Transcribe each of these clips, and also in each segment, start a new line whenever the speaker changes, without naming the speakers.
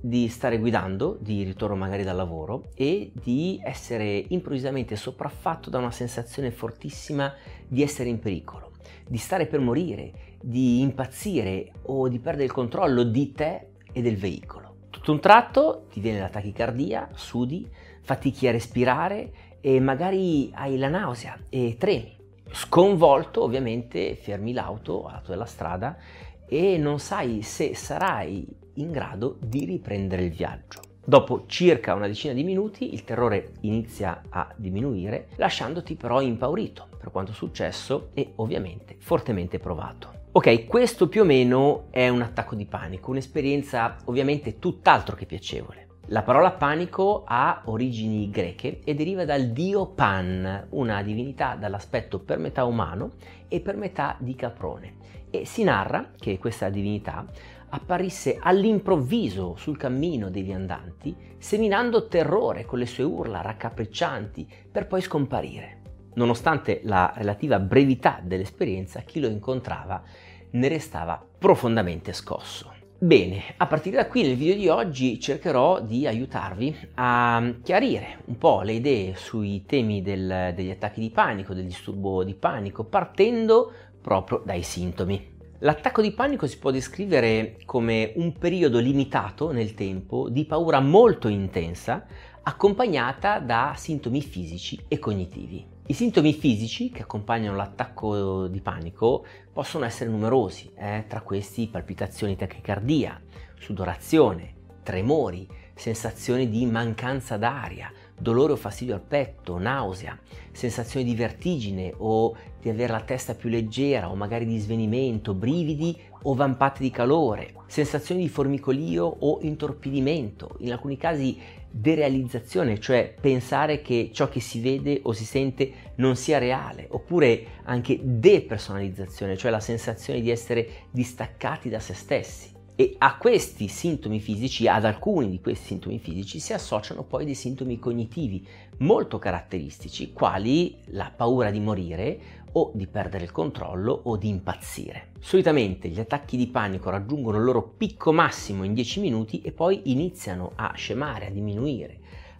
di stare guidando, di ritorno magari dal lavoro e di essere improvvisamente sopraffatto da una sensazione fortissima di essere in pericolo, di stare per morire, di impazzire o di perdere il controllo di te e del veicolo. Tutto un tratto ti viene la tachicardia, sudi, fatichi a respirare e magari hai la nausea e tremi. Sconvolto ovviamente fermi l'auto a lato della strada e non sai se sarai in grado di riprendere il viaggio. Dopo circa una decina di minuti il terrore inizia a diminuire, lasciandoti però impaurito per quanto successo e ovviamente fortemente provato. Ok, questo più o meno è un attacco di panico, un'esperienza ovviamente tutt'altro che piacevole. La parola panico ha origini greche e deriva dal dio Pan, una divinità dall'aspetto per metà umano e per metà di caprone. E si narra che questa divinità apparisse all'improvviso sul cammino dei viandanti, seminando terrore con le sue urla raccapriccianti, per poi scomparire. Nonostante la relativa brevità dell'esperienza, chi lo incontrava ne restava profondamente scosso. Bene, a partire da qui nel video di oggi cercherò di aiutarvi a chiarire un po' le idee sui temi del, degli attacchi di panico, del disturbo di panico, partendo proprio dai sintomi. L'attacco di panico si può descrivere come un periodo limitato nel tempo di paura molto intensa accompagnata da sintomi fisici e cognitivi. I sintomi fisici che accompagnano l'attacco di panico possono essere numerosi, eh? tra questi palpitazioni tachicardia, sudorazione, tremori, sensazioni di mancanza d'aria, dolore o fastidio al petto, nausea, sensazioni di vertigine o di avere la testa più leggera o magari di svenimento, brividi o vampate di calore, sensazioni di formicolio o intorpidimento, in alcuni casi derealizzazione, cioè pensare che ciò che si vede o si sente non sia reale, oppure anche depersonalizzazione, cioè la sensazione di essere distaccati da se stessi. E a questi sintomi fisici, ad alcuni di questi sintomi fisici, si associano poi dei sintomi cognitivi molto caratteristici, quali la paura di morire o di perdere il controllo o di impazzire. Solitamente gli attacchi di panico raggiungono il loro picco massimo in 10 minuti e poi iniziano a scemare, a diminuire,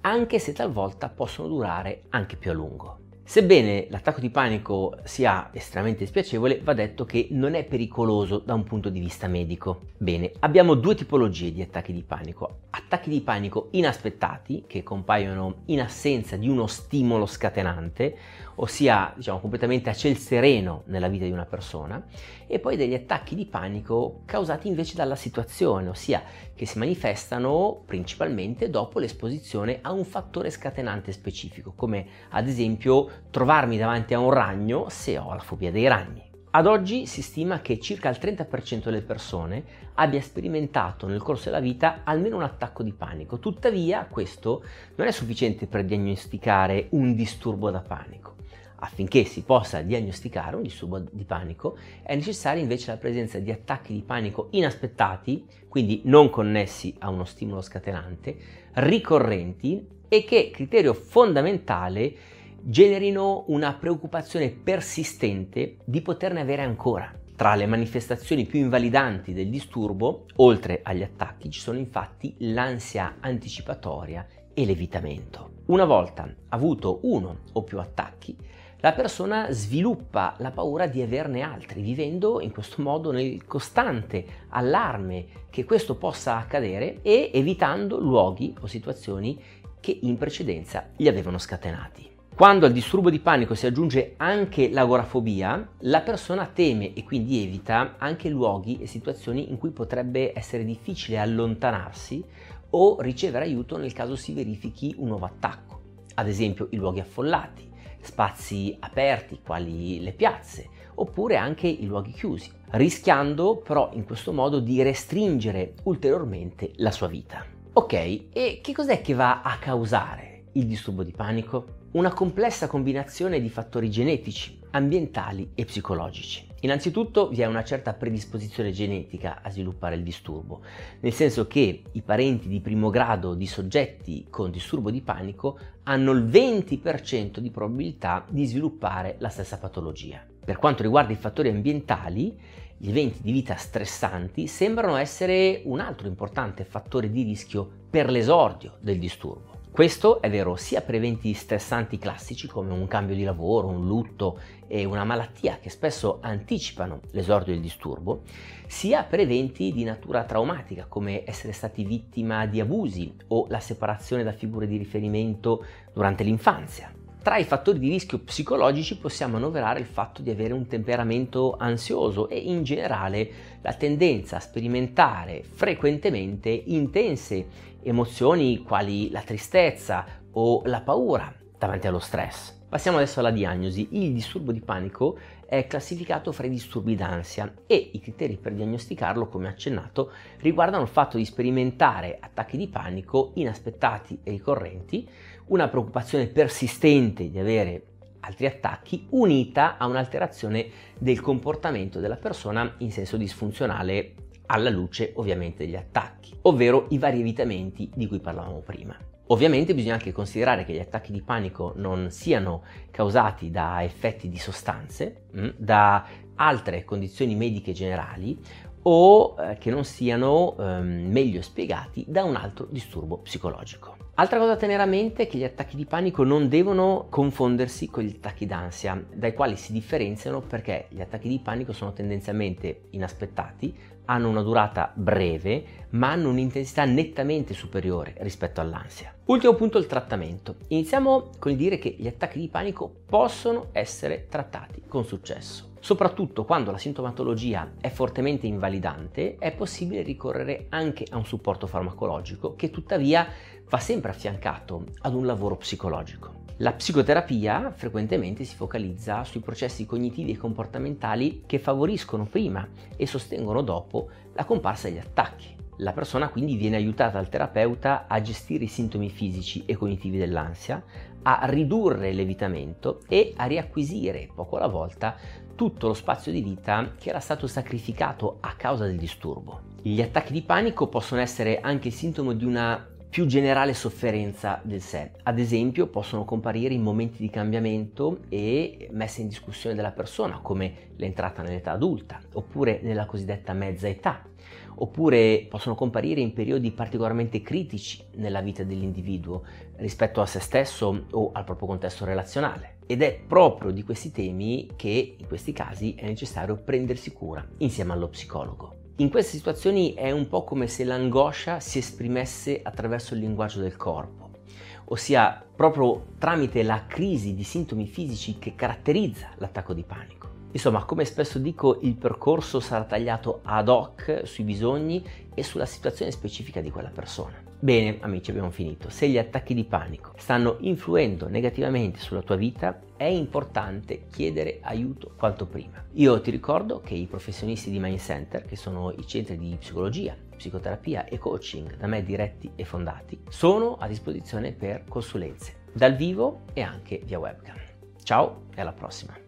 anche se talvolta possono durare anche più a lungo. Sebbene l'attacco di panico sia estremamente spiacevole, va detto che non è pericoloso da un punto di vista medico. Bene, abbiamo due tipologie di attacchi di panico. Attacchi di panico inaspettati, che compaiono in assenza di uno stimolo scatenante, ossia diciamo completamente a ciel sereno nella vita di una persona, e poi degli attacchi di panico causati invece dalla situazione, ossia che si manifestano principalmente dopo l'esposizione a un fattore scatenante specifico, come ad esempio trovarmi davanti a un ragno se ho la fobia dei ragni. Ad oggi si stima che circa il 30% delle persone abbia sperimentato nel corso della vita almeno un attacco di panico. Tuttavia questo non è sufficiente per diagnosticare un disturbo da panico. Affinché si possa diagnosticare un disturbo di panico è necessaria invece la presenza di attacchi di panico inaspettati, quindi non connessi a uno stimolo scatenante, ricorrenti e che, criterio fondamentale, generino una preoccupazione persistente di poterne avere ancora. Tra le manifestazioni più invalidanti del disturbo, oltre agli attacchi, ci sono infatti l'ansia anticipatoria e l'evitamento. Una volta avuto uno o più attacchi, la persona sviluppa la paura di averne altri, vivendo in questo modo nel costante allarme che questo possa accadere e evitando luoghi o situazioni che in precedenza li avevano scatenati. Quando al disturbo di panico si aggiunge anche l'agorafobia, la persona teme e quindi evita anche luoghi e situazioni in cui potrebbe essere difficile allontanarsi o ricevere aiuto nel caso si verifichi un nuovo attacco, ad esempio i luoghi affollati, spazi aperti quali le piazze oppure anche i luoghi chiusi, rischiando però in questo modo di restringere ulteriormente la sua vita. Ok, e che cos'è che va a causare il disturbo di panico? Una complessa combinazione di fattori genetici, ambientali e psicologici. Innanzitutto vi è una certa predisposizione genetica a sviluppare il disturbo, nel senso che i parenti di primo grado di soggetti con disturbo di panico hanno il 20% di probabilità di sviluppare la stessa patologia. Per quanto riguarda i fattori ambientali, gli eventi di vita stressanti sembrano essere un altro importante fattore di rischio per l'esordio del disturbo. Questo è vero sia per eventi stressanti classici come un cambio di lavoro, un lutto e una malattia che spesso anticipano l'esordio del disturbo, sia per eventi di natura traumatica come essere stati vittima di abusi o la separazione da figure di riferimento durante l'infanzia. Tra i fattori di rischio psicologici possiamo annoverare il fatto di avere un temperamento ansioso e in generale la tendenza a sperimentare frequentemente intense emozioni quali la tristezza o la paura davanti allo stress. Passiamo adesso alla diagnosi. Il disturbo di panico è classificato fra i disturbi d'ansia e i criteri per diagnosticarlo, come accennato, riguardano il fatto di sperimentare attacchi di panico inaspettati e ricorrenti, una preoccupazione persistente di avere altri attacchi unita a un'alterazione del comportamento della persona in senso disfunzionale alla luce ovviamente degli attacchi, ovvero i vari evitamenti di cui parlavamo prima. Ovviamente bisogna anche considerare che gli attacchi di panico non siano causati da effetti di sostanze, mm, da altre condizioni mediche generali o eh, che non siano ehm, meglio spiegati da un altro disturbo psicologico. Altra cosa da tenere a mente è che gli attacchi di panico non devono confondersi con gli attacchi d'ansia, dai quali si differenziano perché gli attacchi di panico sono tendenzialmente inaspettati, hanno una durata breve, ma hanno un'intensità nettamente superiore rispetto all'ansia. Ultimo punto, il trattamento. Iniziamo con il dire che gli attacchi di panico possono essere trattati con successo. Soprattutto quando la sintomatologia è fortemente invalidante, è possibile ricorrere anche a un supporto farmacologico che tuttavia va sempre affiancato ad un lavoro psicologico. La psicoterapia frequentemente si focalizza sui processi cognitivi e comportamentali che favoriscono prima e sostengono dopo la comparsa degli attacchi. La persona quindi viene aiutata dal terapeuta a gestire i sintomi fisici e cognitivi dell'ansia, a ridurre l'evitamento e a riacquisire poco alla volta tutto lo spazio di vita che era stato sacrificato a causa del disturbo. Gli attacchi di panico possono essere anche sintomo di una più generale sofferenza del sé. Ad esempio possono comparire in momenti di cambiamento e messa in discussione della persona, come l'entrata nell'età adulta, oppure nella cosiddetta mezza età, oppure possono comparire in periodi particolarmente critici nella vita dell'individuo rispetto a se stesso o al proprio contesto relazionale. Ed è proprio di questi temi che in questi casi è necessario prendersi cura insieme allo psicologo. In queste situazioni è un po' come se l'angoscia si esprimesse attraverso il linguaggio del corpo, ossia proprio tramite la crisi di sintomi fisici che caratterizza l'attacco di panico. Insomma, come spesso dico, il percorso sarà tagliato ad hoc sui bisogni e sulla situazione specifica di quella persona. Bene, amici, abbiamo finito. Se gli attacchi di panico stanno influendo negativamente sulla tua vita, è importante chiedere aiuto quanto prima. Io ti ricordo che i professionisti di Mind Center, che sono i centri di psicologia, psicoterapia e coaching da me diretti e fondati, sono a disposizione per consulenze dal vivo e anche via webcam. Ciao e alla prossima!